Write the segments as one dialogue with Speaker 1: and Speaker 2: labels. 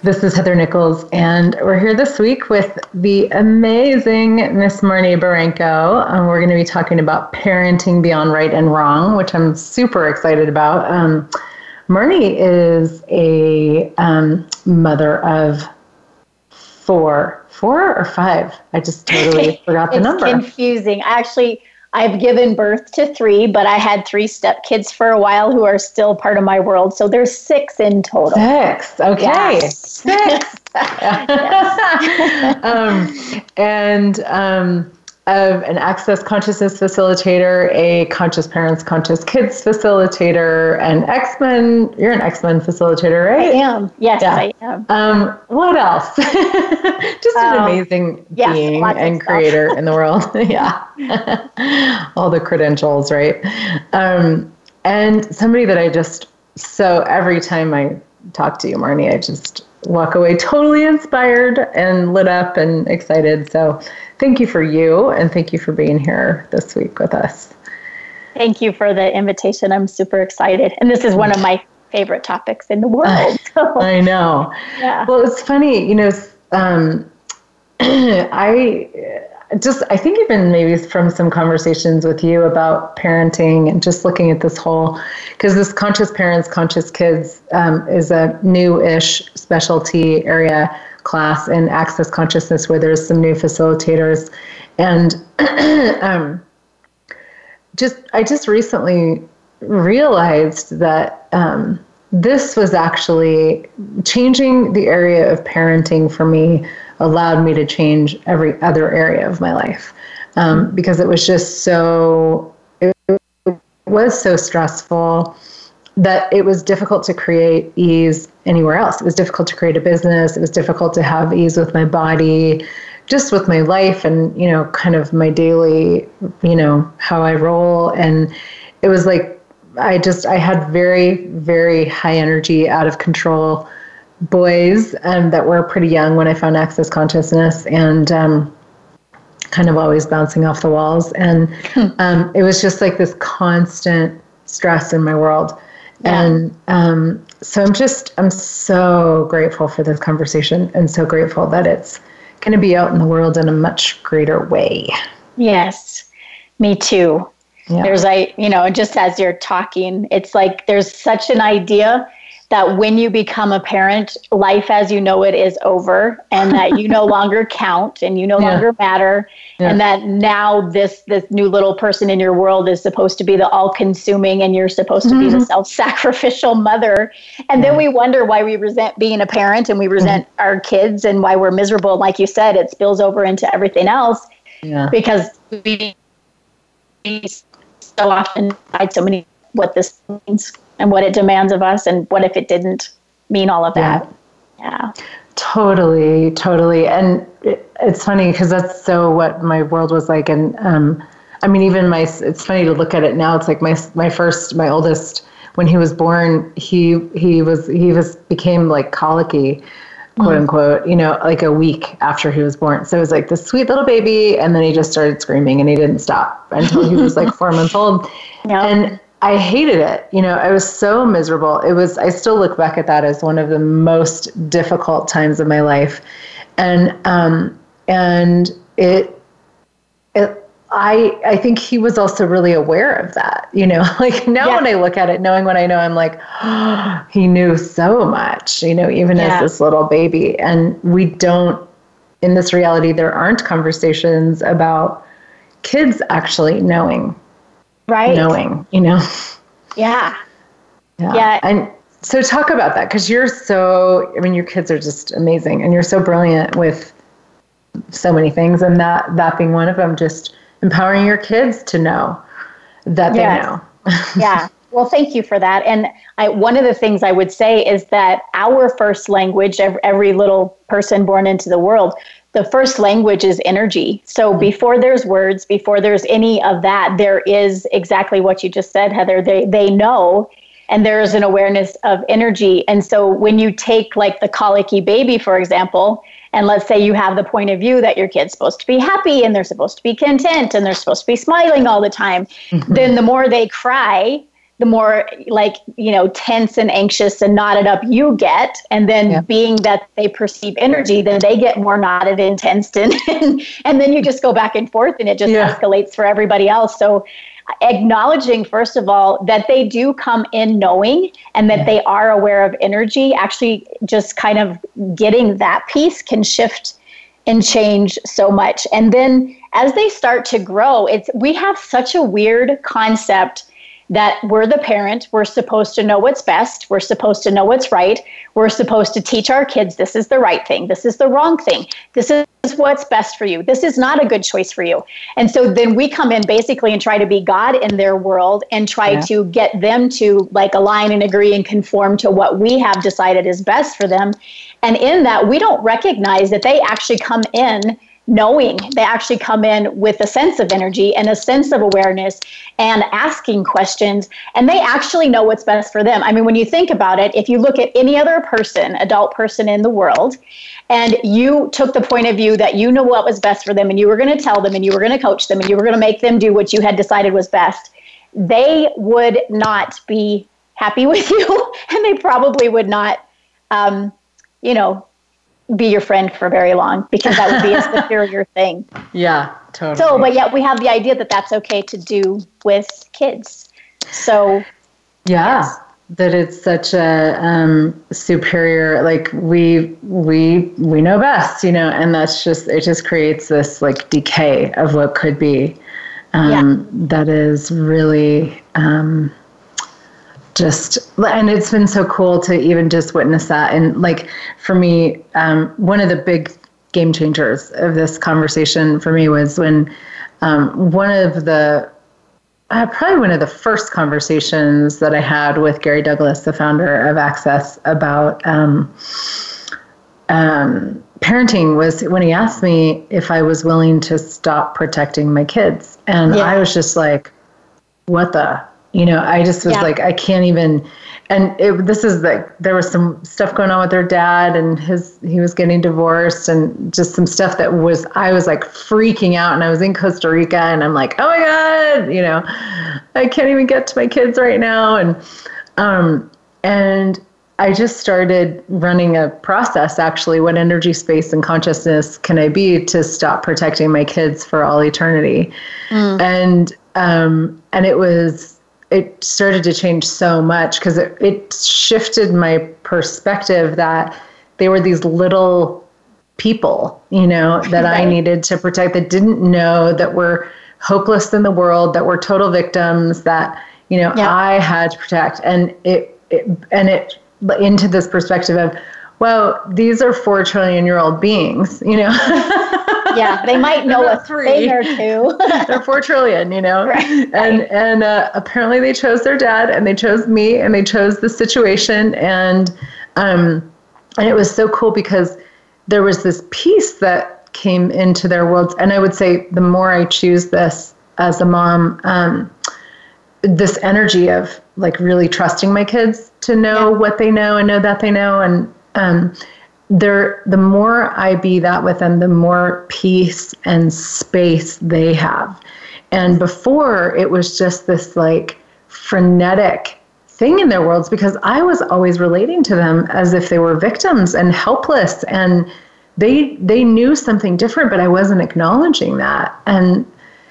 Speaker 1: This is Heather Nichols, and we're here this week with the amazing Miss Marnie Baranko. Um, we're going to be talking about parenting beyond right and wrong, which I'm super excited about. Um, Marnie is a um, mother of four, four or five. I just totally forgot the number.
Speaker 2: It's confusing. Actually, I've given birth to three, but I had three stepkids for a while who are still part of my world. So there's six in total.
Speaker 1: Six. Okay. Six. um, and um, an access consciousness facilitator, a conscious parents, conscious kids facilitator, an X Men. You're an X Men facilitator, right?
Speaker 2: I am. Yes, yeah. I am.
Speaker 1: Um, what else? Just an um, amazing yes, being and creator in the world. yeah. All the credentials, right? Um, and somebody that I just so every time I talk to you, Marnie, I just walk away totally inspired and lit up and excited. So thank you for you and thank you for being here this week with us.
Speaker 2: Thank you for the invitation. I'm super excited. And this is one of my favorite topics in the world.
Speaker 1: So. I know. Yeah. Well, it's funny, you know, um, I just I think even maybe from some conversations with you about parenting and just looking at this whole because this conscious parents conscious kids um, is a new-ish specialty area class in access consciousness where there's some new facilitators. And um, just I just recently realized that um, this was actually changing the area of parenting for me allowed me to change every other area of my life um, because it was just so it was so stressful that it was difficult to create ease anywhere else. It was difficult to create a business. It was difficult to have ease with my body, just with my life and, you know, kind of my daily, you know, how I roll. And it was like, I just, I had very, very high energy, out of control boys um, that were pretty young when I found Access Consciousness and um, kind of always bouncing off the walls. And hmm. um, it was just like this constant stress in my world. Yeah. And um, so I'm just, I'm so grateful for this conversation and so grateful that it's going to be out in the world in a much greater way.
Speaker 2: Yes, me too. Yeah. There's like, you know, just as you're talking, it's like there's such an idea that when you become a parent, life as you know it is over and that you no longer count and you no yeah. longer matter yeah. and that now this this new little person in your world is supposed to be the all-consuming and you're supposed to mm-hmm. be the mm-hmm. self-sacrificial mother. And yeah. then we wonder why we resent being a parent and we resent mm-hmm. our kids and why we're miserable. Like you said, it spills over into everything else because we so often hide so many what this means and what it demands of us and what if it didn't mean all of that yeah, yeah.
Speaker 1: totally totally and it, it's funny because that's so what my world was like and um, i mean even my it's funny to look at it now it's like my my first my oldest when he was born he he was he was became like colicky quote mm. unquote, you know, like a week after he was born. So it was like this sweet little baby, and then he just started screaming and he didn't stop until he was like four months old. Yeah. And I hated it. You know, I was so miserable. It was, I still look back at that as one of the most difficult times of my life. And, um, and it, it, I, I think he was also really aware of that, you know, like now yeah. when I look at it, knowing what I know, I'm like, oh, he knew so much, you know, even yeah. as this little baby. And we don't, in this reality, there aren't conversations about kids actually knowing
Speaker 2: right.
Speaker 1: Knowing you know?
Speaker 2: Yeah.
Speaker 1: Yeah, yeah. and so talk about that because you're so i mean your kids are just amazing and you're so brilliant with so many things and that that being one of them just empowering your kids to know that they yes. know.
Speaker 2: Yeah. Well thank you for that and I, one of the things i would say is that our first language every little person born into the world the first language is energy. So mm-hmm. before there's words, before there's any of that, there is exactly what you just said, Heather. They they know and there is an awareness of energy. And so when you take like the colicky baby, for example, and let's say you have the point of view that your kid's supposed to be happy and they're supposed to be content and they're supposed to be smiling all the time, mm-hmm. then the more they cry, the more like you know tense and anxious and knotted up you get and then yeah. being that they perceive energy then they get more knotted and tensed and and then you just go back and forth and it just yeah. escalates for everybody else so acknowledging first of all that they do come in knowing and that yeah. they are aware of energy actually just kind of getting that piece can shift and change so much and then as they start to grow it's we have such a weird concept that we're the parent, we're supposed to know what's best, we're supposed to know what's right, we're supposed to teach our kids this is the right thing, this is the wrong thing, this is what's best for you, this is not a good choice for you. And so then we come in basically and try to be God in their world and try yeah. to get them to like align and agree and conform to what we have decided is best for them. And in that, we don't recognize that they actually come in knowing they actually come in with a sense of energy and a sense of awareness and asking questions and they actually know what's best for them. I mean when you think about it if you look at any other person adult person in the world and you took the point of view that you know what was best for them and you were going to tell them and you were going to coach them and you were going to make them do what you had decided was best they would not be happy with you and they probably would not um, you know be your friend for very long because that would be a superior thing.
Speaker 1: Yeah, totally.
Speaker 2: So, but yet we have the idea that that's okay to do with kids. So,
Speaker 1: yeah. Yes. That it's such a um, superior, like we we we know best, you know, and that's just it. Just creates this like decay of what could be. Um, yeah. That is really um, just and it's been so cool to even just witness that and like for me um, one of the big game changers of this conversation for me was when um, one of the uh, probably one of the first conversations that I had with Gary Douglas, the founder of Access, about um, um, parenting was when he asked me if I was willing to stop protecting my kids. And yeah. I was just like, what the you know, I just was yeah. like, I can't even. And it, this is like there was some stuff going on with their dad, and his he was getting divorced, and just some stuff that was I was like freaking out, and I was in Costa Rica, and I'm like, oh my god, you know, I can't even get to my kids right now, and um, and I just started running a process actually. What energy, space, and consciousness can I be to stop protecting my kids for all eternity? Mm. And um, and it was it started to change so much because it, it shifted my perspective that they were these little people, you know, that right. I needed to protect that didn't know that were hopeless in the world, that were total victims, that, you know, yeah. I had to protect. And it, it and it into this perspective of, well, these are four trillion year old beings, you know.
Speaker 2: yeah, they might know a three. or two.
Speaker 1: They're four trillion, you know. Right. And and uh, apparently they chose their dad, and they chose me, and they chose the situation, and um, and it was so cool because there was this piece that came into their worlds, and I would say the more I choose this as a mom, um, this energy of like really trusting my kids to know yeah. what they know and know that they know, and um, there the more I be that with them, the more peace and space they have. And before it was just this like frenetic thing in their worlds because I was always relating to them as if they were victims and helpless and they they knew something different but I wasn't acknowledging that. And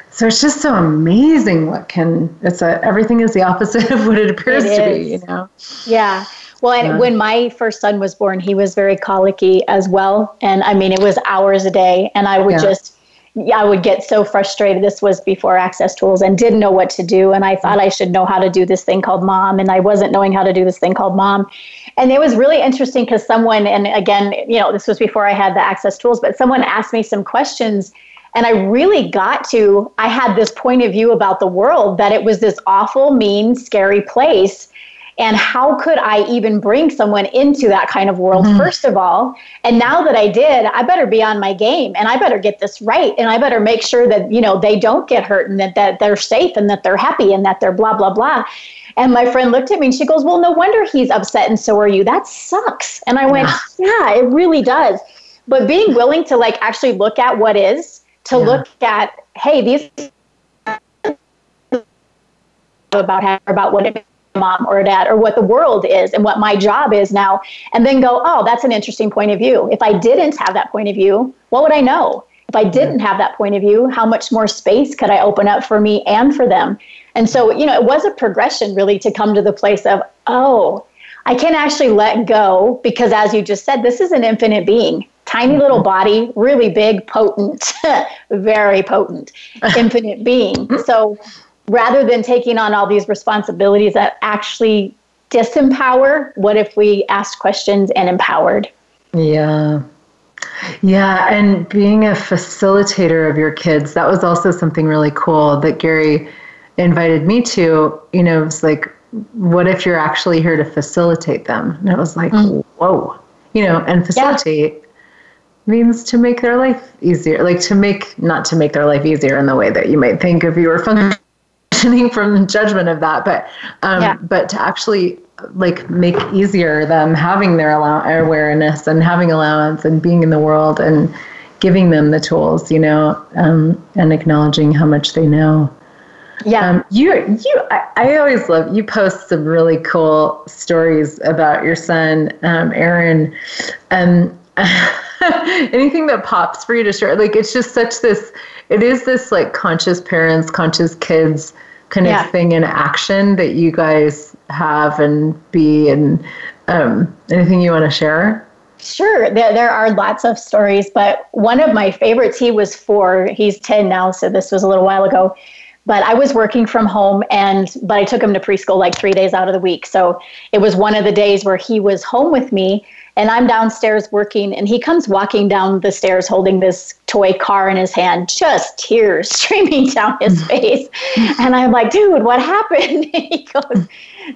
Speaker 1: so it's just so amazing what can it's a everything is the opposite of what it appears it to be, you know.
Speaker 2: Yeah. Well, and yeah. when my first son was born, he was very colicky as well. And I mean, it was hours a day. And I would yeah. just, I would get so frustrated. This was before access tools and didn't know what to do. And I thought I should know how to do this thing called mom. And I wasn't knowing how to do this thing called mom. And it was really interesting because someone, and again, you know, this was before I had the access tools, but someone asked me some questions. And I really got to, I had this point of view about the world that it was this awful, mean, scary place and how could I even bring someone into that kind of world, mm-hmm. first of all? And now that I did, I better be on my game and I better get this right. And I better make sure that, you know, they don't get hurt and that, that they're safe and that they're happy and that they're blah, blah, blah. And my friend looked at me and she goes, Well, no wonder he's upset and so are you. That sucks. And I went, Yeah, yeah it really does. But being willing to like actually look at what is, to yeah. look at, hey, these about about what it mom or dad or what the world is and what my job is now and then go oh that's an interesting point of view. If i didn't have that point of view what would i know? If i didn't have that point of view how much more space could i open up for me and for them? And so you know it was a progression really to come to the place of oh i can actually let go because as you just said this is an infinite being. Tiny mm-hmm. little body really big potent very potent infinite being. So rather than taking on all these responsibilities that actually disempower, what if we asked questions and empowered?
Speaker 1: Yeah. Yeah, and being a facilitator of your kids, that was also something really cool that Gary invited me to. You know, it's like, what if you're actually here to facilitate them? And it was like, mm. whoa, you know, and facilitate yeah. means to make their life easier, like to make, not to make their life easier in the way that you might think if you were functioning from the judgment of that, but um, yeah. but to actually like make easier them having their allow- awareness and having allowance and being in the world and giving them the tools, you know, um, and acknowledging how much they know.
Speaker 2: Yeah. Um,
Speaker 1: you, you, I, I, always love, you post some really cool stories about your son, um, Aaron. Um, anything that pops for you to share? Like, it's just such this, it is this like conscious parents, conscious kids kind yeah. of thing in action that you guys have and be and um, anything you want to share?
Speaker 2: Sure, there, there are lots of stories, but one of my favorites, he was four, he's 10 now, so this was a little while ago. But I was working from home and but I took him to preschool like three days out of the week. So it was one of the days where he was home with me and I'm downstairs working, and he comes walking down the stairs holding this toy car in his hand, just tears streaming down his mm. face. And I'm like, dude, what happened? he goes,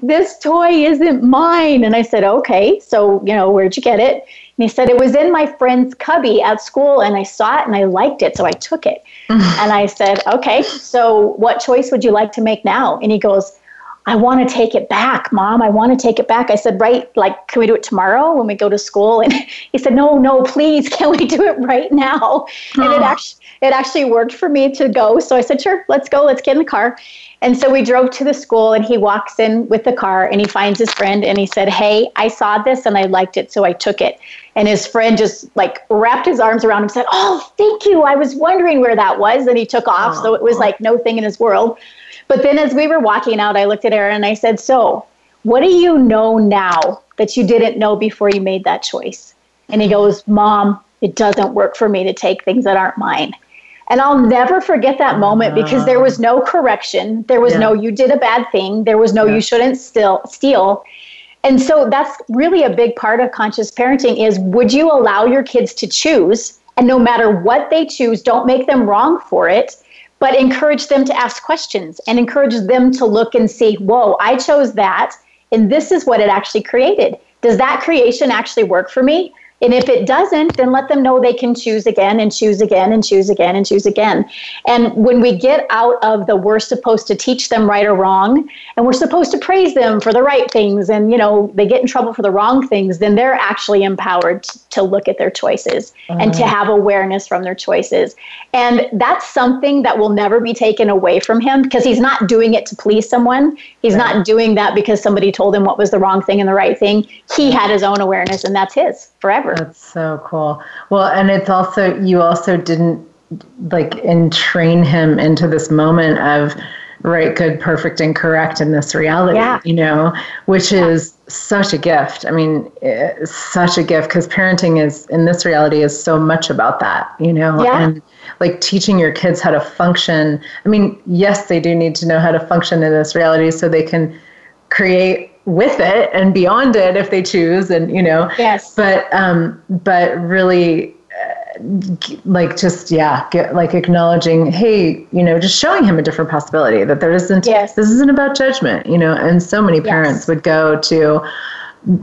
Speaker 2: this toy isn't mine. And I said, okay, so, you know, where'd you get it? And he said, it was in my friend's cubby at school, and I saw it and I liked it, so I took it. and I said, okay, so what choice would you like to make now? And he goes, I want to take it back, mom. I want to take it back. I said, right, like, can we do it tomorrow when we go to school? And he said, no, no, please, can we do it right now? And it oh. actually, it actually worked for me to go. So I said, sure, let's go, let's get in the car. And so we drove to the school and he walks in with the car and he finds his friend and he said, Hey, I saw this and I liked it, so I took it. And his friend just like wrapped his arms around him and said, Oh, thank you. I was wondering where that was. And he took off. Aww. So it was like no thing in his world. But then as we were walking out, I looked at Aaron and I said, So, what do you know now that you didn't know before you made that choice? And he goes, Mom, it doesn't work for me to take things that aren't mine. And I'll never forget that moment because there was no correction. There was yeah. no, you did a bad thing. There was no, yeah. you shouldn't still steal. And so that's really a big part of conscious parenting is would you allow your kids to choose? And no matter what they choose, don't make them wrong for it but encourage them to ask questions and encourage them to look and see, whoa, I chose that, and this is what it actually created. Does that creation actually work for me? And if it doesn't, then let them know they can choose again and choose again and choose again and choose again. And when we get out of the we're supposed to teach them right or wrong, and we're supposed to praise them for the right things, and you know they get in trouble for the wrong things, then they're actually empowered to look at their choices and to mm-hmm. have awareness from their choices. And that's something that will never be taken away from him because he's not doing it to please someone. He's right. not doing that because somebody told him what was the wrong thing and the right thing. He had his own awareness, and that's his forever.
Speaker 1: That's so cool. Well, and it's also, you also didn't like entrain him into this moment of right, good, perfect, and correct in this reality, yeah. you know, which yeah. is such a gift. I mean, eh, such a gift because parenting is in this reality is so much about that, you know,
Speaker 2: yeah.
Speaker 1: and like teaching your kids how to function. I mean, yes, they do need to know how to function in this reality so they can create with it and beyond it if they choose and you know
Speaker 2: yes
Speaker 1: but um but really like just yeah get like acknowledging hey you know just showing him a different possibility that there isn't
Speaker 2: yes.
Speaker 1: this isn't about judgment you know and so many parents yes. would go to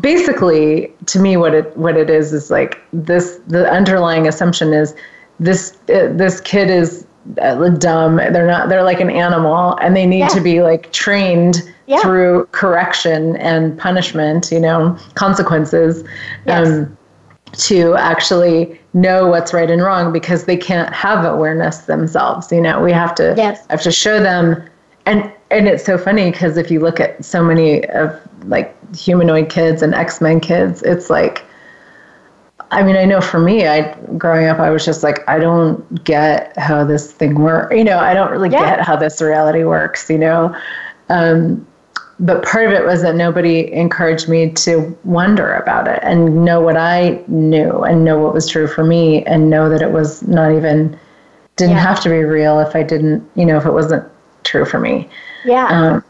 Speaker 1: basically to me what it what it is is like this the underlying assumption is this uh, this kid is uh, dumb they're not they're like an animal and they need to be like trained yeah. through correction and punishment you know consequences yes. um, to actually know what's right and wrong because they can't have awareness themselves you know we have to
Speaker 2: yes.
Speaker 1: have to show them and and it's so funny because if you look at so many of like humanoid kids and X-Men kids, it's like I mean, I know for me, I growing up, I was just like, I don't get how this thing works. You know, I don't really yeah. get how this reality works. You know, um, but part of it was that nobody encouraged me to wonder about it and know what I knew and know what was true for me and know that it was not even didn't yeah. have to be real if I didn't, you know, if it wasn't true for me.
Speaker 2: Yeah. Um,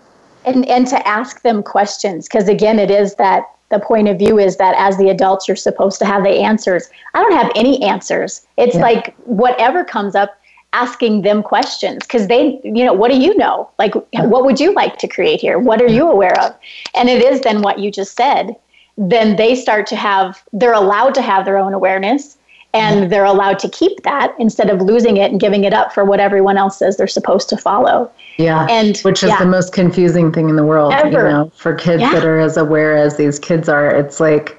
Speaker 2: and and to ask them questions because again it is that the point of view is that as the adults you're supposed to have the answers i don't have any answers it's yeah. like whatever comes up asking them questions because they you know what do you know like what would you like to create here what are you aware of and it is then what you just said then they start to have they're allowed to have their own awareness and they're allowed to keep that instead of losing it and giving it up for what everyone else says they're supposed to follow.
Speaker 1: Yeah. And which is yeah. the most confusing thing in the world, Ever. you know, for kids yeah. that are as aware as these kids are. It's like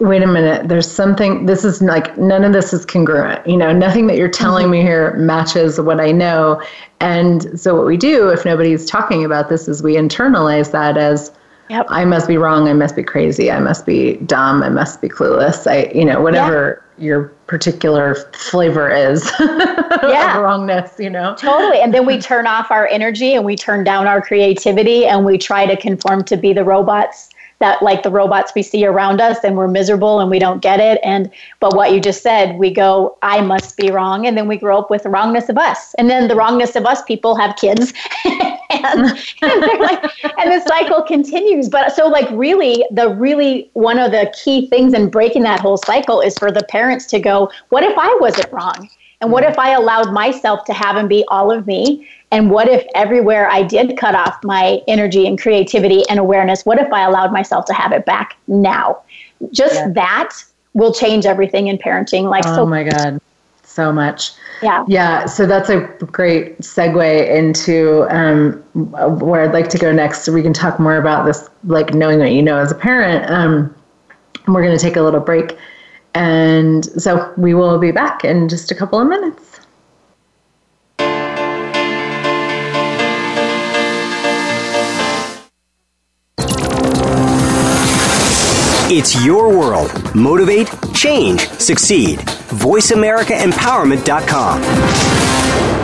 Speaker 1: wait a minute, there's something this is like none of this is congruent. You know, nothing that you're telling mm-hmm. me here matches what I know. And so what we do if nobody's talking about this is we internalize that as Yep. I must be wrong. I must be crazy. I must be dumb. I must be clueless. I, you know, whatever yeah. your particular flavor is yeah. wrongness, you know?
Speaker 2: Totally. And then we turn off our energy and we turn down our creativity and we try to conform to be the robots that like the robots we see around us and we're miserable and we don't get it. And but what you just said we go i must be wrong. And then we grow up with the wrongness of us. And then the wrongness of us people have kids. And, and, like, and the cycle continues. But so like really the really one of the key things in breaking that whole cycle is for the parents to go what if i wasn't wrong and what if I allowed myself to have and be all of me? And what if everywhere I did cut off my energy and creativity and awareness, what if I allowed myself to have it back now? Just yeah. that will change everything in parenting. Like,
Speaker 1: oh
Speaker 2: so.
Speaker 1: my God, so much.
Speaker 2: Yeah.
Speaker 1: Yeah. So that's a great segue into um, where I'd like to go next. So we can talk more about this, like knowing what you know as a parent. Um, we're going to take a little break. And so we will be back in just a couple of minutes.
Speaker 3: It's your world. Motivate, change, succeed. VoiceAmericaEmpowerment.com.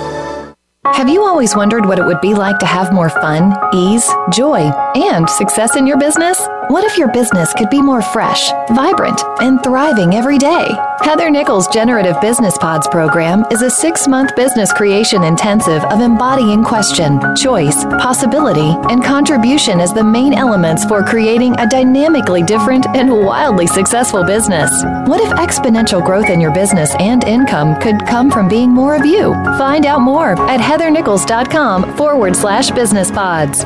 Speaker 4: Have you always wondered what it would be like to have more fun, ease, joy, and success in your business? What if your business could be more fresh, vibrant, and thriving every day? Heather Nichols' Generative Business Pods program is a six month business creation intensive of embodying question, choice, possibility, and contribution as the main elements for creating a dynamically different and wildly successful business. What if exponential growth in your business and income could come from being more of you? Find out more at heathernichols.com forward slash business pods.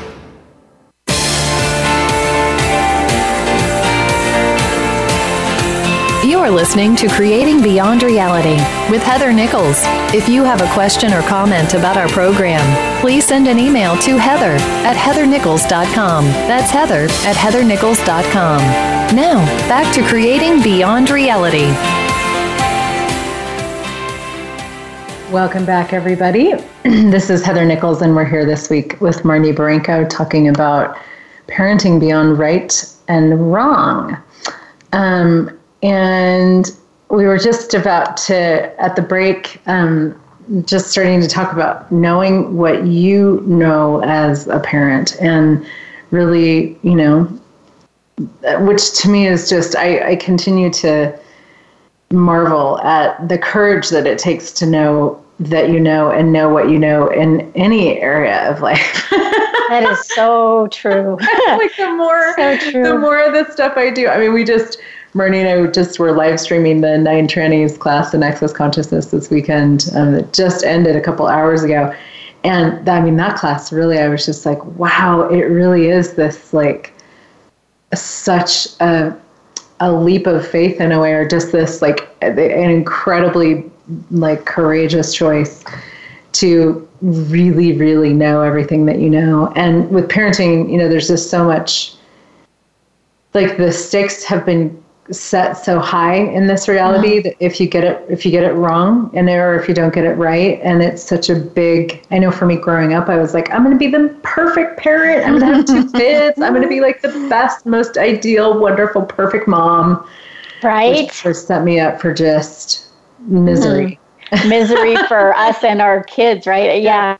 Speaker 4: You're listening to Creating Beyond Reality with Heather Nichols. If you have a question or comment about our program, please send an email to heather at heathernichols.com. That's heather at heathernichols.com. Now, back to Creating Beyond Reality.
Speaker 1: Welcome back, everybody. this is Heather Nichols, and we're here this week with Marnie Barenko talking about parenting beyond right and wrong. Um, and we were just about to, at the break, um, just starting to talk about knowing what you know as a parent and really, you know, which to me is just, I, I continue to marvel at the courage that it takes to know that you know and know what you know in any area of life.
Speaker 2: that is so true.
Speaker 1: like the more so the more of the stuff I do. I mean, we just Marnie and I just were live streaming the Nine Trannies class in Access Consciousness this weekend. Um, it just ended a couple hours ago. And I mean, that class really, I was just like, wow, it really is this like such a, a leap of faith in a way, or just this like an incredibly like courageous choice to really, really know everything that you know. And with parenting, you know, there's just so much like the stakes have been set so high in this reality that if you get it if you get it wrong and or if you don't get it right and it's such a big i know for me growing up i was like i'm going to be the perfect parent. I'm going to have two kids. I'm going to be like the best most ideal wonderful perfect mom.
Speaker 2: Right.
Speaker 1: which set me up for just misery.
Speaker 2: Mm-hmm. misery for us and our kids right? Yeah.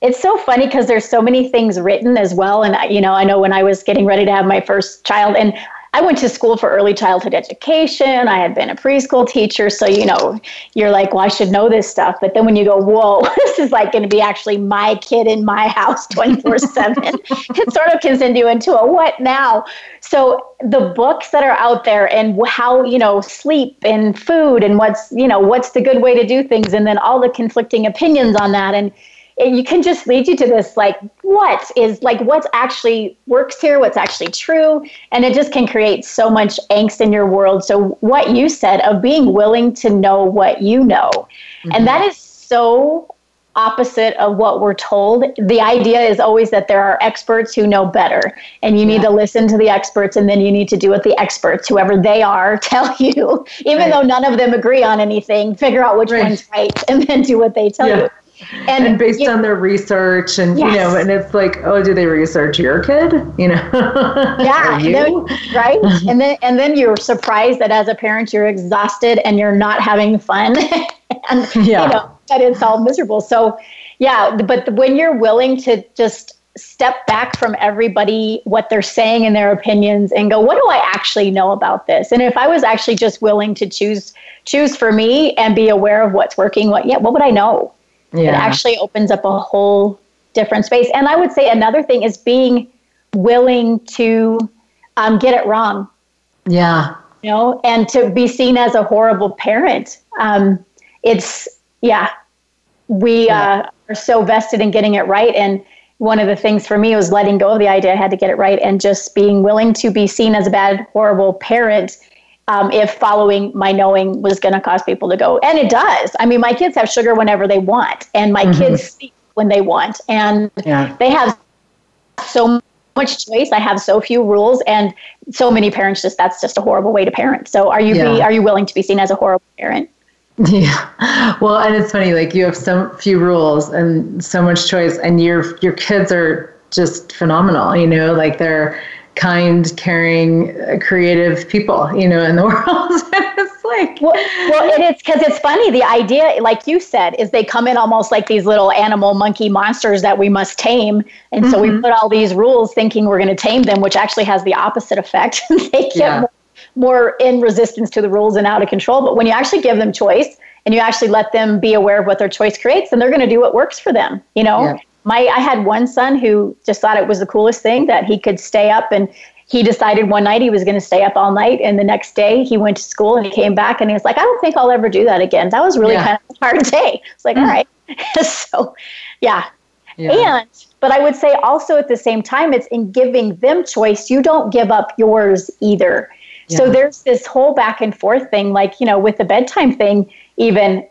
Speaker 2: It's so funny because there's so many things written as well. And you know i know when i was getting ready to have my first child and I went to school for early childhood education. I had been a preschool teacher. So, you know, you're like, well, I should know this stuff. But then when you go, whoa, this is like going to be actually my kid in my house 24 7, it sort of can send you into a what now? So, the books that are out there and how, you know, sleep and food and what's, you know, what's the good way to do things, and then all the conflicting opinions on that. And, you can just lead you to this like what is like what's actually works here what's actually true and it just can create so much angst in your world so what you said of being willing to know what you know mm-hmm. and that is so opposite of what we're told the idea is always that there are experts who know better and you need yeah. to listen to the experts and then you need to do what the experts whoever they are tell you even right. though none of them agree on anything figure out which right. one's right and then do what they tell yeah. you
Speaker 1: and, and based you, on their research and yes. you know and it's like oh do they research your kid? You know?
Speaker 2: Yeah you? Then, right? And then and then you're surprised that as a parent you're exhausted and you're not having fun. And yeah. you know that it's all miserable. So yeah but when you're willing to just step back from everybody what they're saying and their opinions and go what do i actually know about this? And if i was actually just willing to choose choose for me and be aware of what's working what yeah what would i know yeah. It actually opens up a whole different space. And I would say another thing is being willing to um, get it wrong.
Speaker 1: Yeah.
Speaker 2: You know, and to be seen as a horrible parent. Um, it's, yeah, we yeah. Uh, are so vested in getting it right. And one of the things for me was letting go of the idea I had to get it right and just being willing to be seen as a bad, horrible parent um, if following my knowing was going to cause people to go. And it does. I mean, my kids have sugar whenever they want, and my mm-hmm. kids sleep when they want, and yeah. they have so much choice. I have so few rules, and so many parents just that's just a horrible way to parent. So, are you yeah. be, are you willing to be seen as a horrible parent?
Speaker 1: Yeah. Well, and it's funny, like you have so few rules and so much choice, and your your kids are just phenomenal. You know, like they're kind, caring, creative people, you know, in the world. it's like
Speaker 2: well, well and it's because it's funny. The idea, like you said, is they come in almost like these little animal monkey monsters that we must tame, and mm-hmm. so we mm-hmm. put all these rules thinking we're going to tame them, which actually has the opposite effect. they get yeah. more, more in resistance to the rules and out of control. But when you actually give them choice and you actually let them be aware of what their choice creates, then they're going to do what works for them. You know. Yeah my I had one son who just thought it was the coolest thing that he could stay up and he decided one night he was going to stay up all night and the next day he went to school and he came back and he was like i don't think i'll ever do that again that was really yeah. kind of a hard day it's like mm. all right so yeah. yeah and but i would say also at the same time it's in giving them choice you don't give up yours either yeah. so there's this whole back and forth thing like you know with the bedtime thing even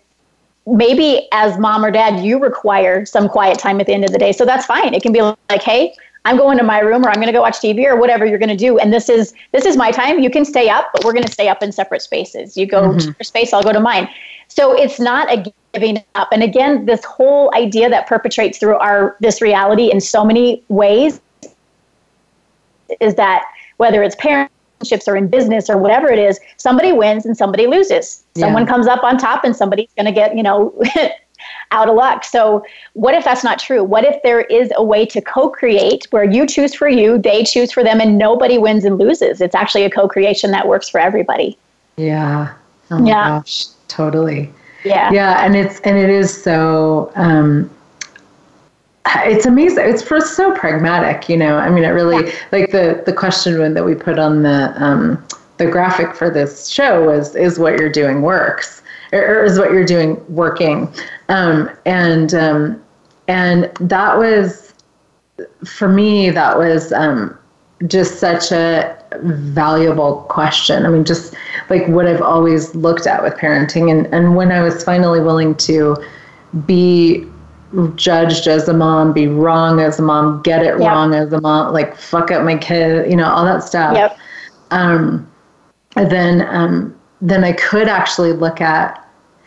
Speaker 2: maybe as mom or dad, you require some quiet time at the end of the day. So that's fine. It can be like, hey, I'm going to my room or I'm going to go watch TV or whatever you're going to do. And this is this is my time. You can stay up, but we're going to stay up in separate spaces. You go mm-hmm. to your space, I'll go to mine. So it's not a giving up. And again, this whole idea that perpetrates through our this reality in so many ways is that whether it's parents relationships or in business or whatever it is, somebody wins and somebody loses. Someone yeah. comes up on top and somebody's going to get, you know, out of luck. So, what if that's not true? What if there is a way to co create where you choose for you, they choose for them, and nobody wins and loses? It's actually a co creation that works for everybody.
Speaker 1: Yeah. Oh yeah. Gosh, totally.
Speaker 2: Yeah.
Speaker 1: Yeah. And it's, and it is so, um, it's amazing. It's for so pragmatic, you know. I mean, it really yeah. like the the question that we put on the um, the graphic for this show was is what you're doing works or is what you're doing working, um, and um, and that was for me that was um, just such a valuable question. I mean, just like what I've always looked at with parenting, and and when I was finally willing to be judged as a mom, be wrong as a mom, get it yep. wrong as a mom, like fuck up my kid, you know, all that stuff.
Speaker 2: Yep.
Speaker 1: Um, then, um, then I could actually look at,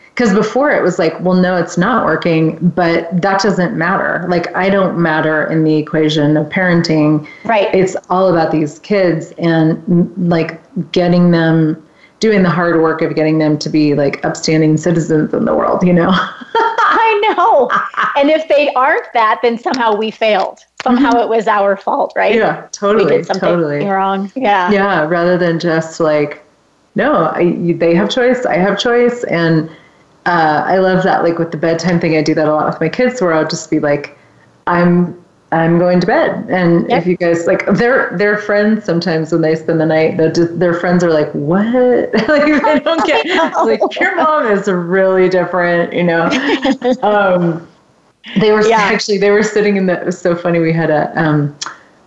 Speaker 1: because before it was like, well, no, it's not working, but that doesn't matter. Like, I don't matter in the equation of parenting.
Speaker 2: Right.
Speaker 1: It's all about these kids and like getting them, doing the hard work of getting them to be like upstanding citizens in the world, you know?
Speaker 2: Know. and if they aren't that, then somehow we failed. Somehow mm-hmm. it was our fault, right?
Speaker 1: Yeah, totally. We did something totally.
Speaker 2: wrong. Yeah.
Speaker 1: Yeah, rather than just like, no, I, they have choice, I have choice. And uh, I love that. Like with the bedtime thing, I do that a lot with my kids where I'll just be like, I'm I'm going to bed. And yep. if you guys like, their their friends sometimes when they spend the night, just, their friends are like, "What?" like they don't get like your mom is really different, you know. um, they were yeah. actually they were sitting in the. It was so funny. We had a. Um,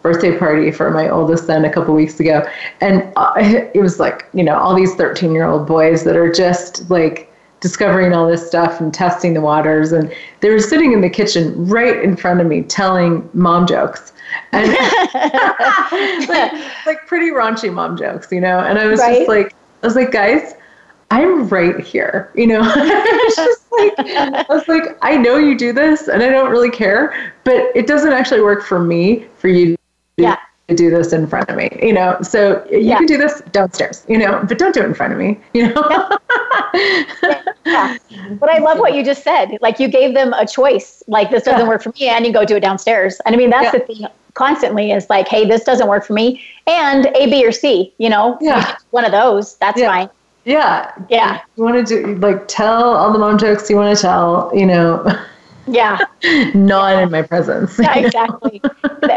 Speaker 1: birthday party for my oldest son a couple weeks ago and uh, it was like you know all these 13 year old boys that are just like discovering all this stuff and testing the waters. And they were sitting in the kitchen right in front of me telling mom jokes. And like, like pretty raunchy mom jokes, you know? And I was right? just like, I was like, guys, I'm right here, you know? I was just like, I was like, I know you do this and I don't really care, but it doesn't actually work for me for you
Speaker 2: yeah
Speaker 1: do this in front of me, you know. So you yeah. can do this downstairs, you know, but don't do it in front of me, you know.
Speaker 2: yeah. But I love what you just said. Like you gave them a choice. Like this doesn't yeah. work for me, and you go do it downstairs. And I mean that's the thing constantly is like, hey, this doesn't work for me, and A, B, or C. You know,
Speaker 1: yeah,
Speaker 2: one of those. That's fine.
Speaker 1: Yeah.
Speaker 2: Yeah.
Speaker 1: You want to do like tell all the mom jokes you want to tell, you know.
Speaker 2: Yeah.
Speaker 1: Not in my presence.
Speaker 2: Yeah, exactly.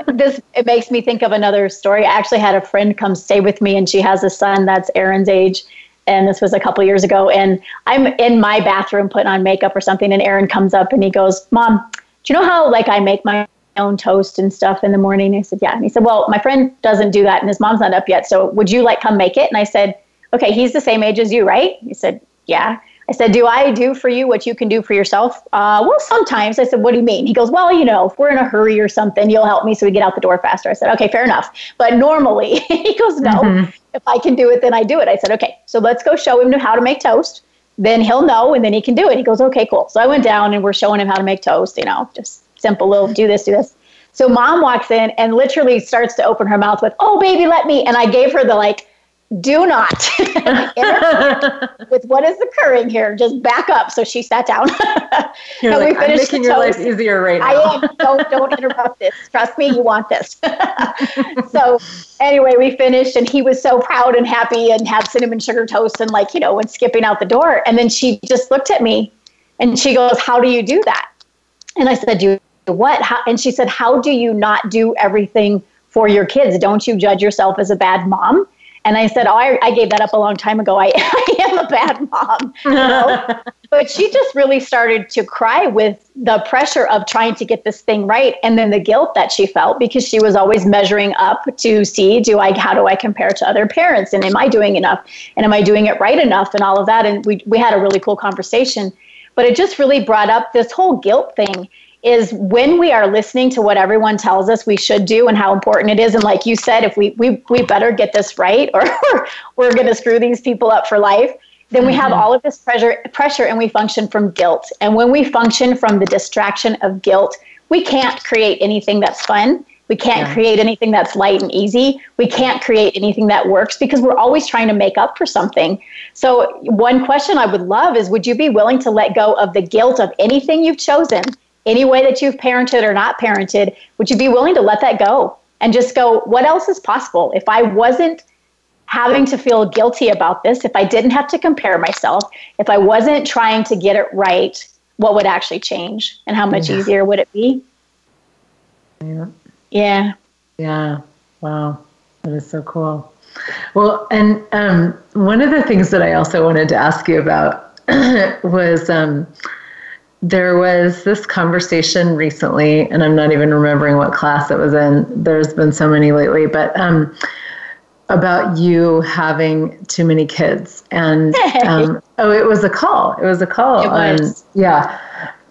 Speaker 2: this it makes me think of another story. I actually had a friend come stay with me and she has a son that's Aaron's age. And this was a couple years ago. And I'm in my bathroom putting on makeup or something. And Aaron comes up and he goes, Mom, do you know how like I make my own toast and stuff in the morning? I said, Yeah. And he said, Well, my friend doesn't do that and his mom's not up yet. So would you like come make it? And I said, okay, he's the same age as you, right? He said, yeah. I said, Do I do for you what you can do for yourself? Uh, well, sometimes. I said, What do you mean? He goes, Well, you know, if we're in a hurry or something, you'll help me so we get out the door faster. I said, Okay, fair enough. But normally, he goes, No, mm-hmm. if I can do it, then I do it. I said, Okay, so let's go show him how to make toast. Then he'll know and then he can do it. He goes, Okay, cool. So I went down and we're showing him how to make toast, you know, just simple little do this, do this. So mom walks in and literally starts to open her mouth with, Oh, baby, let me. And I gave her the like, do not with what is occurring here. Just back up. So she sat down.
Speaker 1: You're and like, we I'm making your life easier right now.
Speaker 2: I am. Don't don't interrupt this. Trust me, you want this. so anyway, we finished, and he was so proud and happy, and had cinnamon sugar toast, and like you know, went skipping out the door. And then she just looked at me, and she goes, "How do you do that?" And I said, "Do what?" How? And she said, "How do you not do everything for your kids? Don't you judge yourself as a bad mom?" And I said, Oh, I, I gave that up a long time ago. I, I am a bad mom. You know? but she just really started to cry with the pressure of trying to get this thing right and then the guilt that she felt because she was always measuring up to see do I how do I compare to other parents and am I doing enough and am I doing it right enough and all of that and we we had a really cool conversation but it just really brought up this whole guilt thing is when we are listening to what everyone tells us we should do and how important it is and like you said if we we, we better get this right or we're going to screw these people up for life then we have mm-hmm. all of this pressure pressure and we function from guilt and when we function from the distraction of guilt we can't create anything that's fun we can't yeah. create anything that's light and easy. We can't create anything that works because we're always trying to make up for something. So, one question I would love is Would you be willing to let go of the guilt of anything you've chosen any way that you've parented or not parented, would you be willing to let that go and just go, what else is possible? If I wasn't having to feel guilty about this, if I didn't have to compare myself, if I wasn't trying to get it right, what would actually change and how much yeah. easier would it be?
Speaker 1: Yeah.
Speaker 2: Yeah.
Speaker 1: Yeah. Wow. That is so cool. Well, and um, one of the things that I also wanted to ask you about was um, there was this conversation recently, and I'm not even remembering what class it was in. There's been so many lately, but um, about you having too many kids. And um, oh, it was a call. It was a call.
Speaker 2: It was.
Speaker 1: yeah.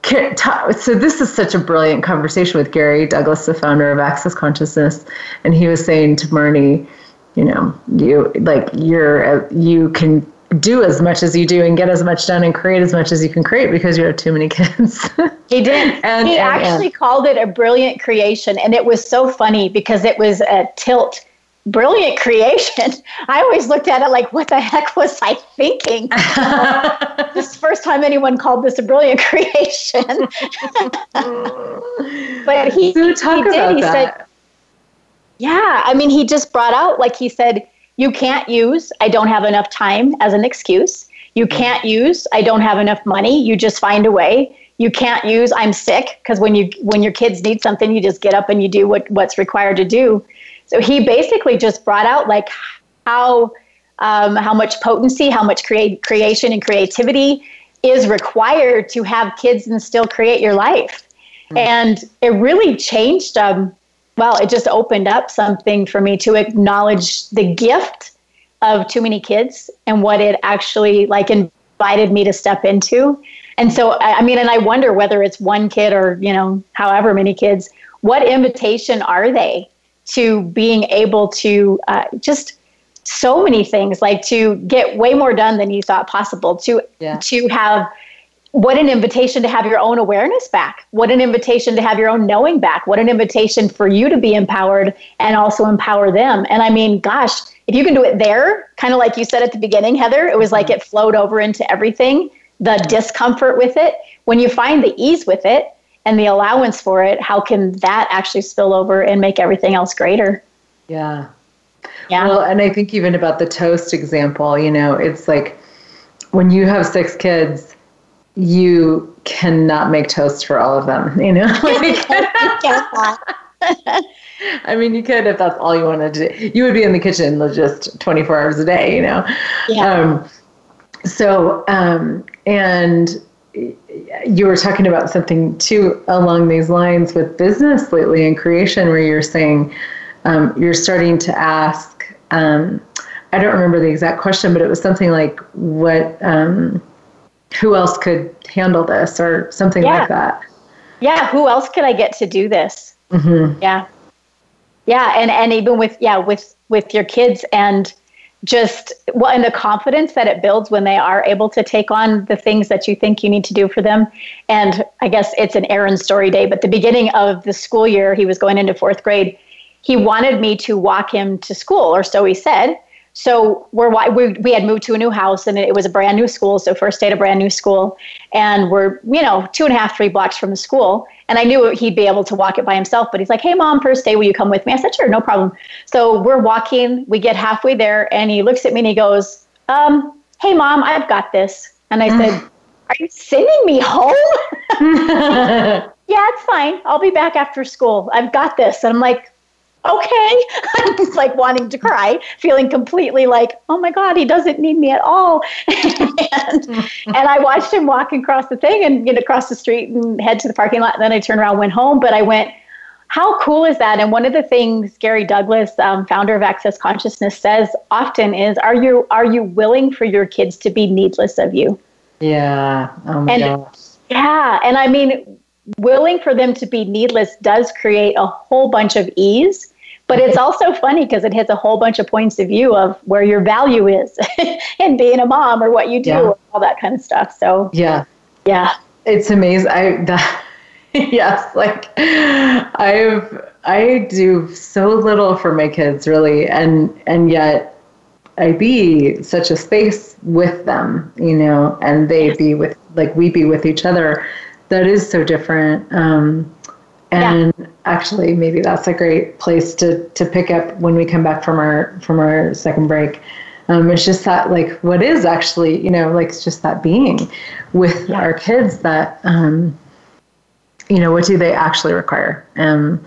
Speaker 1: So this is such a brilliant conversation with Gary Douglas, the founder of Access Consciousness, and he was saying to Marnie, you know, you like you're you can do as much as you do and get as much done and create as much as you can create because you have too many kids.
Speaker 2: he did. and, he and, actually and. called it a brilliant creation. And it was so funny because it was a tilt brilliant creation. I always looked at it like, what the heck was I thinking? this is the first time anyone called this a brilliant creation. but he,
Speaker 1: so talk he did. He that. said,
Speaker 2: yeah, I mean, he just brought out, like he said, you can't use, I don't have enough time as an excuse. You mm-hmm. can't use, I don't have enough money. You just find a way. You can't use, I'm sick, because when you when your kids need something, you just get up and you do what, what's required to do. So he basically just brought out like how um, how much potency, how much create, creation and creativity is required to have kids and still create your life. Mm-hmm. And it really changed um, well, it just opened up something for me to acknowledge the gift of too many kids and what it actually like invited me to step into. And so, I mean, and I wonder whether it's one kid or, you know, however many kids, what invitation are they to being able to uh, just so many things, like to get way more done than you thought possible, to yeah. to have what an invitation to have your own awareness back. What an invitation to have your own knowing back. What an invitation for you to be empowered and also empower them. And I mean, gosh, if you can do it there, kind of like you said at the beginning, Heather, it was like mm-hmm. it flowed over into everything, the mm-hmm. discomfort with it. When you find the ease with it and the allowance for it, how can that actually spill over and make everything else greater?
Speaker 1: Yeah. Yeah. Well, and I think even about the toast example, you know, it's like when you have six kids, you cannot make toast for all of them, you know? I mean, you could if that's all you wanted to do. You would be in the kitchen just 24 hours a day, you know?
Speaker 2: Yeah. Um,
Speaker 1: so, um, and you were talking about something too along these lines with business lately and creation, where you're saying um, you're starting to ask. Um, I don't remember the exact question, but it was something like, "What? Who else could handle this?" or something yeah. like that.
Speaker 2: Yeah, who else could I get to do this? Mm-hmm. Yeah, yeah, and and even with yeah with with your kids and just well and the confidence that it builds when they are able to take on the things that you think you need to do for them and i guess it's an Aaron story day but the beginning of the school year he was going into fourth grade he wanted me to walk him to school or so he said so we're we, we had moved to a new house and it was a brand new school so first day at a brand new school and we're you know two and a half three blocks from the school and I knew he'd be able to walk it by himself, but he's like, hey, mom, first day, will you come with me? I said, sure, no problem. So we're walking, we get halfway there, and he looks at me and he goes, um, hey, mom, I've got this. And I said, are you sending me home? yeah, it's fine. I'll be back after school. I've got this. And I'm like, okay. I'm like wanting to cry, feeling completely like, oh my God, he doesn't need me at all. and, and I watched him walk across the thing and get across the street and head to the parking lot. And then I turned around, went home. But I went, how cool is that? And one of the things Gary Douglas, um, founder of Access Consciousness, says often is, "Are you are you willing for your kids to be needless of you?"
Speaker 1: Yeah. Oh my
Speaker 2: and,
Speaker 1: gosh.
Speaker 2: Yeah, and I mean, willing for them to be needless does create a whole bunch of ease but it's also funny because it hits a whole bunch of points of view of where your value is in being a mom or what you do, yeah. all that kind of stuff. So
Speaker 1: yeah,
Speaker 2: yeah,
Speaker 1: it's amazing. I that, yes, like I've I do so little for my kids really, and and yet I be such a space with them, you know, and they be with like we be with each other. That is so different. Um, and yeah. actually maybe that's a great place to to pick up when we come back from our from our second break um, it's just that like what is actually you know like it's just that being with yeah. our kids that um, you know what do they actually require um,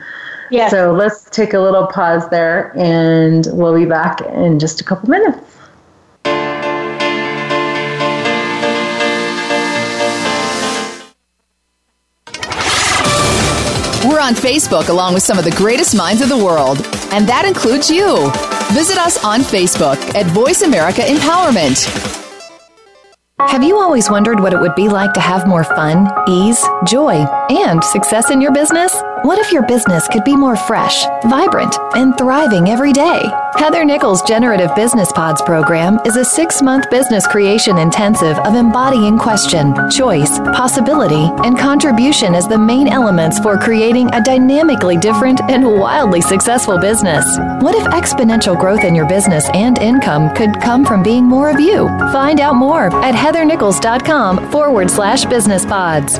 Speaker 1: yeah so let's take a little pause there and we'll be back in just a couple minutes
Speaker 4: We're on Facebook along with some of the greatest minds of the world, and that includes you. Visit us on Facebook at Voice America Empowerment. Have you always wondered what it would be like to have more fun, ease, joy, and success in your business? What if your business could be more fresh, vibrant, and thriving every day? Heather Nichols' Generative Business Pods program is a six month business creation intensive of embodying question, choice, possibility, and contribution as the main elements for creating a dynamically different and wildly successful business. What if exponential growth in your business and income could come from being more of you? Find out more at heathernichols.com forward slash business pods.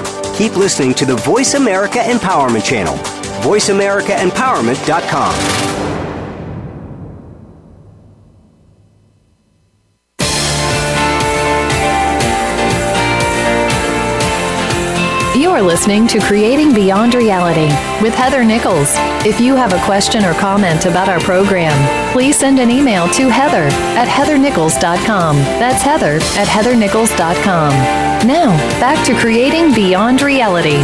Speaker 3: Keep listening to the Voice America Empowerment Channel. VoiceAmericaEmpowerment.com.
Speaker 4: You're listening to Creating Beyond Reality with Heather Nichols. If you have a question or comment about our program, please send an email to heather at heathernichols.com. That's heather at heathernichols.com. Now, back to Creating Beyond Reality.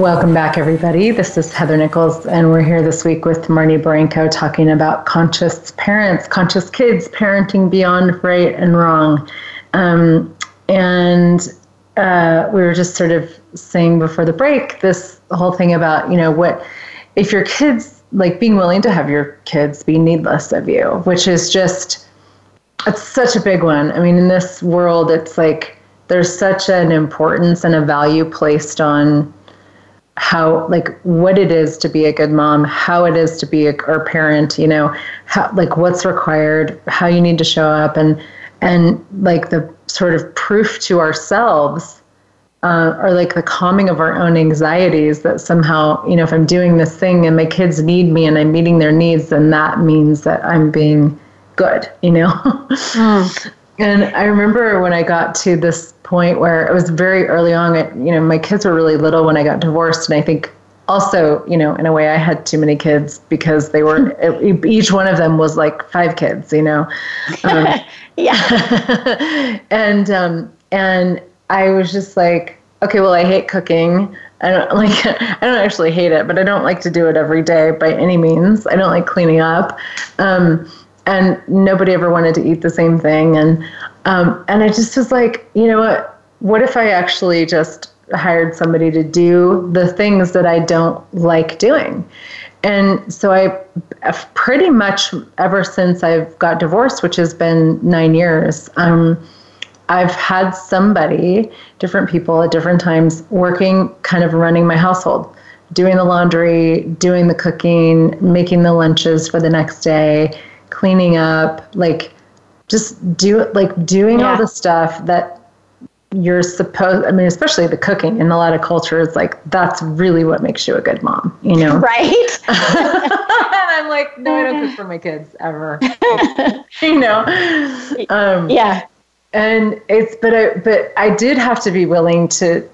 Speaker 1: Welcome back, everybody. This is Heather Nichols, and we're here this week with Marnie Baranko talking about conscious parents, conscious kids, parenting beyond right and wrong. Um, and uh, we were just sort of saying before the break this whole thing about you know what if your kids like being willing to have your kids be needless of you which is just it's such a big one. I mean in this world it's like there's such an importance and a value placed on how like what it is to be a good mom how it is to be a or parent you know how like what's required how you need to show up. And and like the sort of proof to ourselves uh, or like the calming of our own anxieties that somehow you know if i'm doing this thing and my kids need me and i'm meeting their needs then that means that i'm being good you know mm. and i remember when i got to this point where it was very early on it, you know my kids were really little when i got divorced and i think also, you know, in a way, I had too many kids because they were each one of them was like five kids, you know. Um,
Speaker 2: yeah.
Speaker 1: and um, and I was just like, okay, well, I hate cooking. I don't like. I don't actually hate it, but I don't like to do it every day by any means. I don't like cleaning up. Um, and nobody ever wanted to eat the same thing, and um, and I just was like, you know what? What if I actually just hired somebody to do the things that I don't like doing. And so I pretty much ever since I've got divorced, which has been nine years, um, I've had somebody, different people at different times, working, kind of running my household, doing the laundry, doing the cooking, making the lunches for the next day, cleaning up, like just do like doing yeah. all the stuff that you're supposed i mean especially the cooking in a lot of cultures like that's really what makes you a good mom you know?
Speaker 2: Right?
Speaker 1: And i'm like no i don't cook for my kids ever. You know?
Speaker 2: Um, yeah.
Speaker 1: and it's but i but i did have to be willing to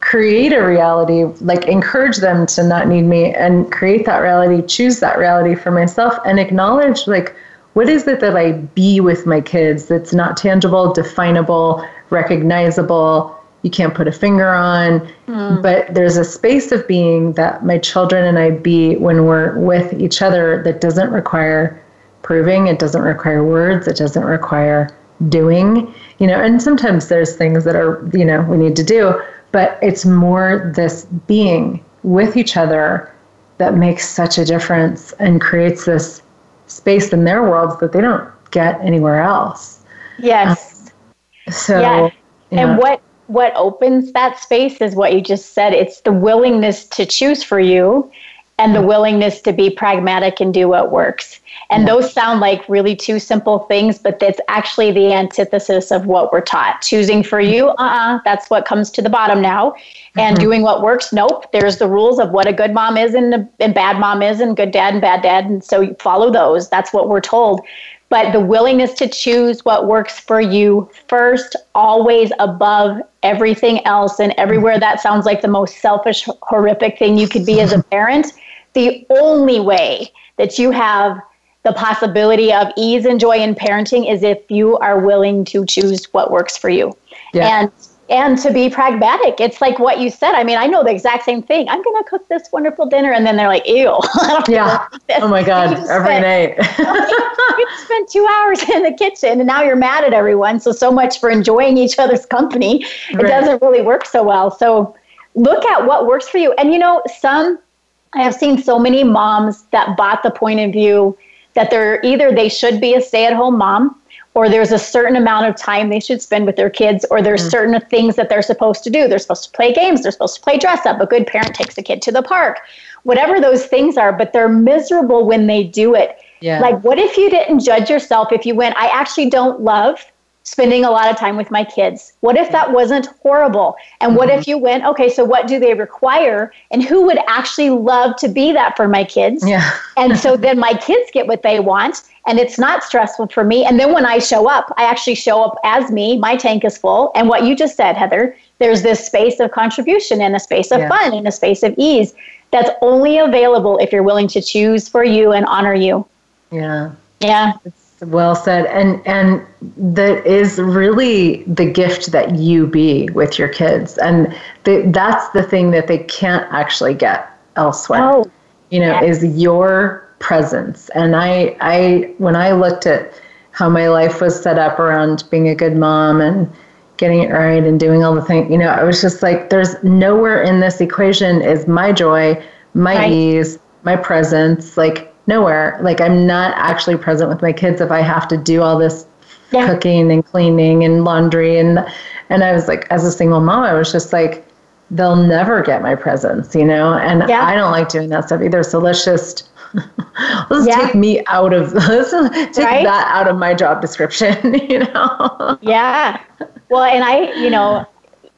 Speaker 1: create a reality like encourage them to not need me and create that reality choose that reality for myself and acknowledge like what is it that I be with my kids that's not tangible, definable, recognizable, you can't put a finger on. Mm. But there's a space of being that my children and I be when we're with each other that doesn't require proving, it doesn't require words, it doesn't require doing. You know, and sometimes there's things that are, you know, we need to do, but it's more this being with each other that makes such a difference and creates this space in their worlds that they don't get anywhere else.
Speaker 2: Yes.
Speaker 1: So,
Speaker 2: yeah. yeah. And what what opens that space is what you just said. It's the willingness to choose for you and the willingness to be pragmatic and do what works. And yeah. those sound like really two simple things, but that's actually the antithesis of what we're taught. Choosing for you, uh-uh, that's what comes to the bottom now. And mm-hmm. doing what works, nope. There's the rules of what a good mom is and a and bad mom is and good dad and bad dad. And so you follow those. That's what we're told but the willingness to choose what works for you first, always above everything else. And everywhere that sounds like the most selfish, horrific thing you could be as a parent, the only way that you have the possibility of ease and joy in parenting is if you are willing to choose what works for you. Yeah. And and to be pragmatic. It's like what you said. I mean, I know the exact same thing. I'm going to cook this wonderful dinner, and then they're like, "Ew!"
Speaker 1: yeah. Oh my god, every spent, night.
Speaker 2: you spent two hours in the kitchen, and now you're mad at everyone. So so much for enjoying each other's company. It doesn't really work so well. So look at what works for you. And you know, some I have seen so many moms that bought the point of view that they're either they should be a stay-at-home mom or there's a certain amount of time they should spend with their kids, or there's mm. certain things that they're supposed to do. They're supposed to play games, they're supposed to play dress up. A good parent takes a kid to the park, whatever those things are, but they're miserable when they do it Yeah. Like, what if you didn't judge yourself if you went, I actually don't love spending a lot of time with my kids? What if that wasn't horrible? And what mm-hmm. if you went, okay, so what do they require? And who would actually love to be that for my kids?
Speaker 1: Yeah.
Speaker 2: and so then my kids get what they want and it's not stressful for me. And then when I show up, I actually show up as me. My tank is full. And what you just said, Heather, there's this space of contribution and a space of yeah. fun and a space of ease that's only available if you're willing to choose for you and honor you.
Speaker 1: Yeah.
Speaker 2: Yeah.
Speaker 1: It's well said. And and that is really the gift that you be with your kids. And the, that's the thing that they can't actually get elsewhere. Oh, you know, is your presence. And I I when I looked at how my life was set up around being a good mom and getting it right and doing all the things, you know, I was just like, there's nowhere in this equation is my joy, my right. ease, my presence. Like nowhere. Like I'm not actually present with my kids if I have to do all this yeah. cooking and cleaning and laundry and and I was like as a single mom I was just like they'll never get my presence, you know? And yeah. I don't like doing that stuff either. So let's just let's yeah. take me out of let's take right? that out of my job description, you know.
Speaker 2: yeah. Well, and I, you know,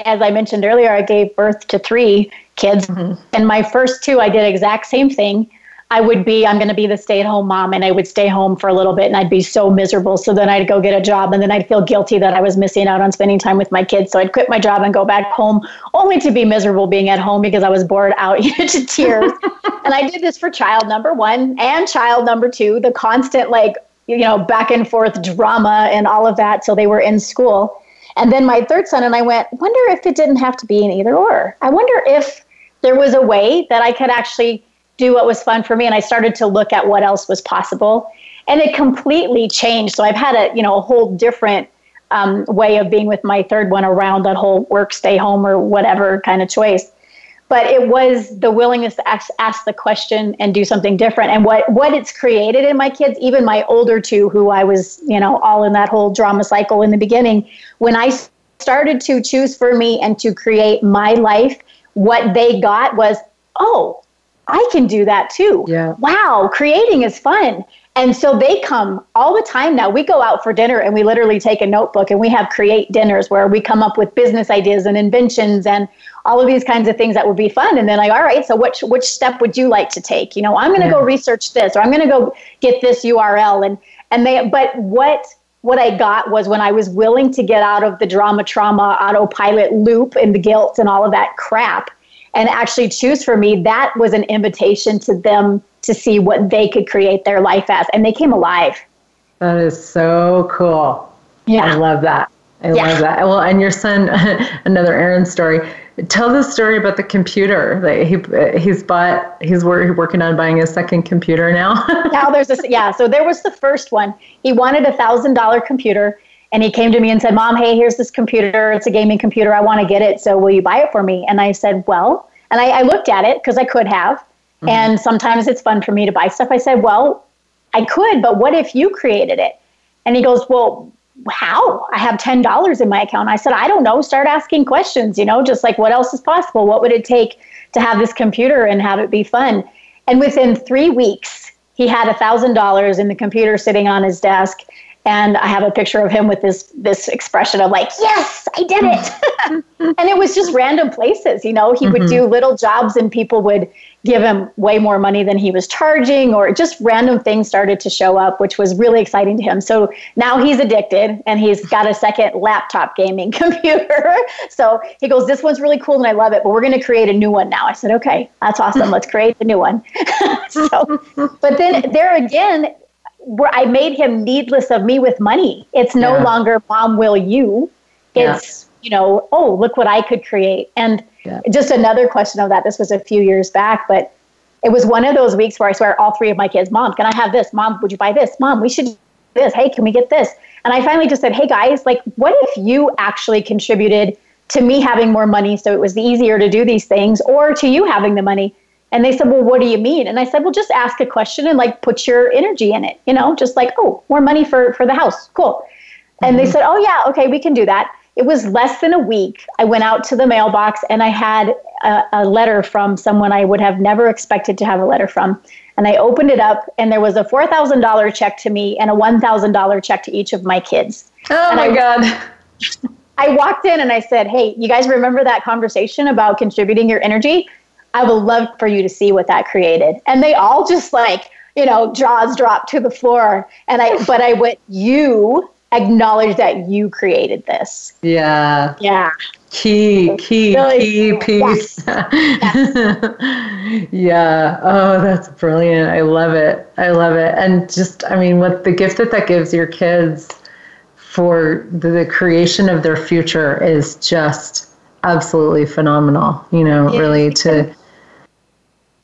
Speaker 2: as I mentioned earlier, I gave birth to three kids. Mm-hmm. And my first two I did exact same thing. I would be, I'm going to be the stay at home mom, and I would stay home for a little bit and I'd be so miserable. So then I'd go get a job, and then I'd feel guilty that I was missing out on spending time with my kids. So I'd quit my job and go back home, only to be miserable being at home because I was bored out to tears. and I did this for child number one and child number two, the constant, like, you know, back and forth drama and all of that till they were in school. And then my third son and I went, wonder if it didn't have to be an either or. I wonder if there was a way that I could actually do what was fun for me and I started to look at what else was possible. And it completely changed. So I've had a you know a whole different um, way of being with my third one around that whole work stay home or whatever kind of choice. But it was the willingness to ask, ask the question and do something different. And what what it's created in my kids even my older two who I was you know all in that whole drama cycle in the beginning when I started to choose for me and to create my life what they got was oh I can do that too.
Speaker 1: Yeah.
Speaker 2: Wow, creating is fun. And so they come all the time now. We go out for dinner and we literally take a notebook and we have create dinners where we come up with business ideas and inventions and all of these kinds of things that would be fun. And then like, all right, so which which step would you like to take? You know, I'm going to yeah. go research this or I'm going to go get this URL and and they but what what I got was when I was willing to get out of the drama trauma autopilot loop and the guilt and all of that crap and actually choose for me, that was an invitation to them to see what they could create their life as. And they came alive.
Speaker 1: That is so cool.
Speaker 2: Yeah.
Speaker 1: I love that. I yeah. love that. Well, and your son, another Aaron story. Tell the story about the computer. Like he he's bought. He's working on buying a second computer now.
Speaker 2: now there's a yeah. So there was the first one. He wanted a thousand dollar computer, and he came to me and said, Mom, hey, here's this computer. It's a gaming computer. I want to get it. So will you buy it for me? And I said, Well, and I, I looked at it because I could have. Mm-hmm. And sometimes it's fun for me to buy stuff. I said, Well, I could, but what if you created it? And he goes, Well, how? I have $10 in my account. I said, I don't know. Start asking questions, you know, just like what else is possible? What would it take to have this computer and have it be fun? And within three weeks, he had $1,000 in the computer sitting on his desk and I have a picture of him with this this expression of like, "Yes, I did it." and it was just random places, you know. He mm-hmm. would do little jobs and people would give him way more money than he was charging or just random things started to show up which was really exciting to him. So now he's addicted and he's got a second laptop gaming computer. so he goes, "This one's really cool and I love it, but we're going to create a new one now." I said, "Okay, that's awesome. Let's create a new one." so but then there again, where I made him needless of me with money. It's no yeah. longer mom will you. It's, yeah. you know, oh, look what I could create. And yeah. just another question of that. This was a few years back, but it was one of those weeks where I swear all three of my kids, Mom, can I have this? Mom, would you buy this? Mom, we should do this. Hey, can we get this? And I finally just said, Hey guys, like what if you actually contributed to me having more money so it was easier to do these things or to you having the money? And they said, Well, what do you mean? And I said, Well, just ask a question and like put your energy in it, you know, just like, oh, more money for, for the house. Cool. And mm-hmm. they said, Oh, yeah, okay, we can do that. it was less than a week. I went out to the mailbox and I had a, a, letter from someone I would have never expected to have a letter from. And I opened it up and there was a $4,000 check to me and a $1,000 check to each of my kids.
Speaker 1: Oh
Speaker 2: and
Speaker 1: my
Speaker 2: I,
Speaker 1: God.
Speaker 2: I walked in and I said, Hey, you guys remember that conversation about contributing your energy? I would love for you to see what that created. And they all just like, you know, jaws dropped to the floor. And I, but I went, you acknowledge that you created this.
Speaker 1: Yeah.
Speaker 2: Yeah.
Speaker 1: Key, key, really, key piece. Yes. yeah. Oh, that's brilliant. I love it. I love it. And just, I mean, what the gift that that gives your kids for the creation of their future is just absolutely phenomenal. You know, yeah. really to.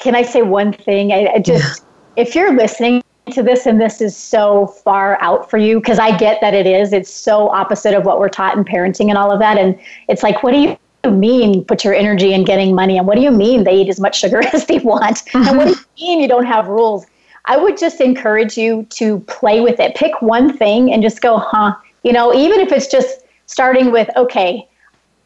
Speaker 2: Can I say one thing? I, I just, yeah. if you're listening to this and this is so far out for you because I get that it is. It's so opposite of what we're taught in parenting and all of that. And it's like, what do you mean put your energy in getting money? And what do you mean they eat as much sugar as they want? Mm-hmm. And what do you mean you don't have rules? I would just encourage you to play with it. Pick one thing and just go, huh? You know, even if it's just starting with, okay,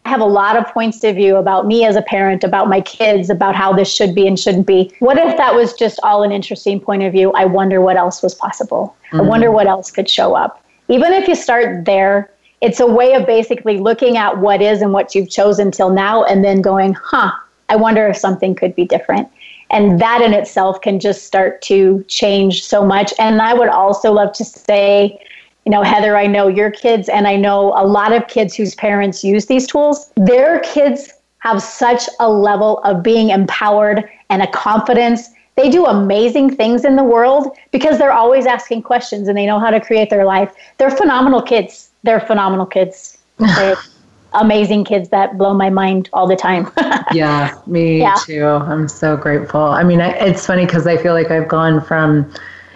Speaker 2: I have a lot of points of view about me as a parent, about my kids, about how this should be and shouldn't be. What if that was just all an interesting point of view? I wonder what else was possible. Mm-hmm. I wonder what else could show up. Even if you start there, it's a way of basically looking at what is and what you've chosen till now and then going, huh, I wonder if something could be different. And that in itself can just start to change so much. And I would also love to say, you know, Heather, I know your kids, and I know a lot of kids whose parents use these tools. Their kids have such a level of being empowered and a confidence. They do amazing things in the world because they're always asking questions and they know how to create their life. They're phenomenal kids. They're phenomenal kids. They're amazing kids that blow my mind all the time.
Speaker 1: yeah, me yeah. too. I'm so grateful. I mean, it's funny because I feel like I've gone from,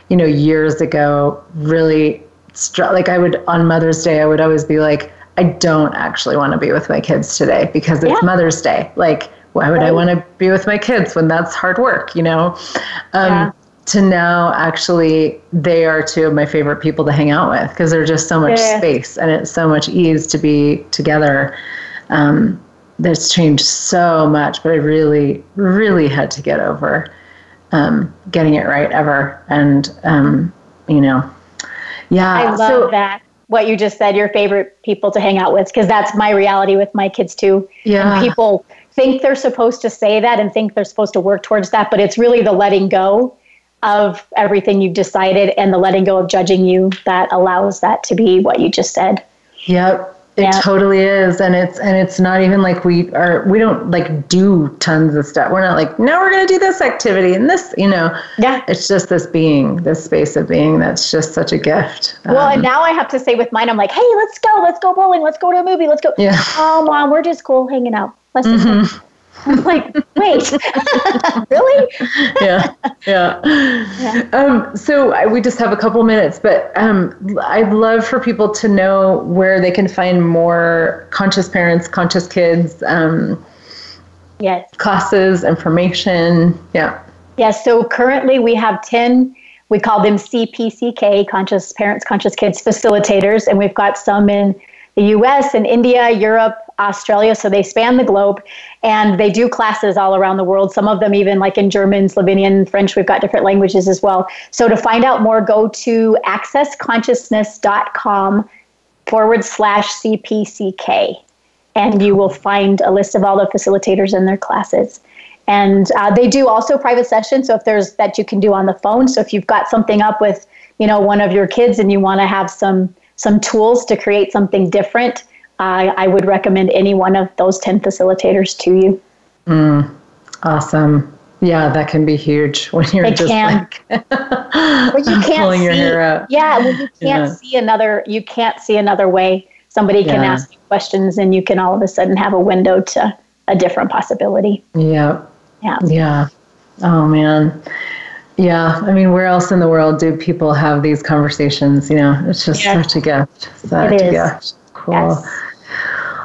Speaker 1: you know, years ago, really like I would on Mother's Day, I would always be like, I don't actually want to be with my kids today because it's yeah. Mother's Day. Like, why would right. I want to be with my kids when that's hard work, you know? Um, yeah. To now, actually, they are two of my favorite people to hang out with because they're just so much yeah. space and it's so much ease to be together. Um, that's changed so much, but I really, really had to get over um, getting it right ever. And, um, you know, yeah.
Speaker 2: I love so, that. What you just said, your favorite people to hang out with, because that's my reality with my kids too.
Speaker 1: Yeah.
Speaker 2: And people think they're supposed to say that and think they're supposed to work towards that, but it's really the letting go of everything you've decided and the letting go of judging you that allows that to be what you just said.
Speaker 1: Yep. It yeah. totally is, and it's and it's not even like we are. We don't like do tons of stuff. We're not like now we're going to do this activity and this. You know.
Speaker 2: Yeah.
Speaker 1: It's just this being, this space of being. That's just such a gift.
Speaker 2: Well, um, and now I have to say with mine, I'm like, hey, let's go, let's go bowling, let's go to a movie, let's go.
Speaker 1: Yeah.
Speaker 2: Oh, mom, we're just cool hanging out. Let's. Mm-hmm. I'm like, wait, really?
Speaker 1: yeah, yeah. yeah. Um, so I, we just have a couple minutes, but um, I'd love for people to know where they can find more conscious parents, conscious kids. Um,
Speaker 2: yes.
Speaker 1: Classes, information. Yeah.
Speaker 2: Yes. So currently we have ten. We call them CPCK, Conscious Parents, Conscious Kids Facilitators, and we've got some in the US and India, Europe, Australia. So they span the globe and they do classes all around the world. Some of them even like in German, Slovenian, French. We've got different languages as well. So to find out more, go to accessconsciousness.com forward slash CPCK. And you will find a list of all the facilitators and their classes. And uh, they do also private sessions. So if there's that you can do on the phone. So if you've got something up with, you know, one of your kids and you want to have some some tools to create something different, I, I would recommend any one of those 10 facilitators to you.
Speaker 1: Mm, awesome. Yeah, that can be huge when you're it just can. like
Speaker 2: well, you can't pulling see, your hair out. Yeah, well, you can't yeah. see another. You can't see another way. Somebody can yeah. ask you questions, and you can all of a sudden have a window to a different possibility.
Speaker 1: Yeah.
Speaker 2: Yeah.
Speaker 1: Yeah. Oh man. Yeah, I mean, where else in the world do people have these conversations? You know, it's just such a gift. Such it a gift. Cool. Yes.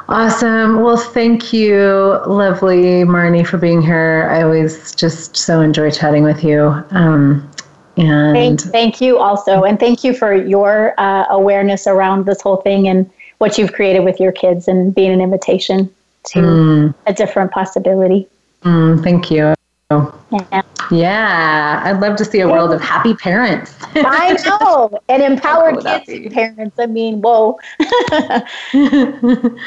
Speaker 1: Awesome. Well, thank you, lovely Marnie, for being here. I always just so enjoy chatting with you. Um, and
Speaker 2: thank, thank you also, and thank you for your uh, awareness around this whole thing and what you've created with your kids and being an invitation to mm. a different possibility.
Speaker 1: Mm, thank you. Yeah. yeah, I'd love to see a world of happy parents.
Speaker 2: I know, and empowered kids parents. I mean, whoa.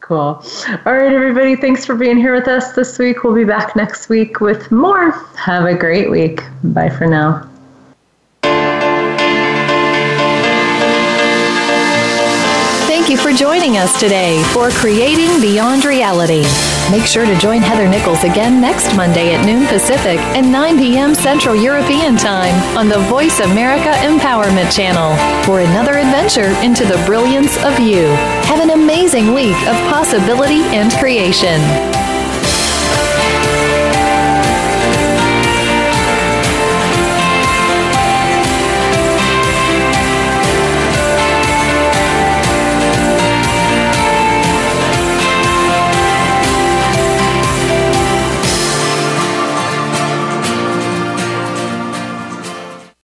Speaker 1: cool. All right, everybody, thanks for being here with us this week. We'll be back next week with more. Have a great week. Bye for now.
Speaker 4: Thank you for joining us today for Creating Beyond Reality. Make sure to join Heather Nichols again next Monday at noon Pacific and 9 p.m. Central European Time on the Voice America Empowerment Channel for another adventure into the brilliance of you. Have an amazing week of possibility and creation.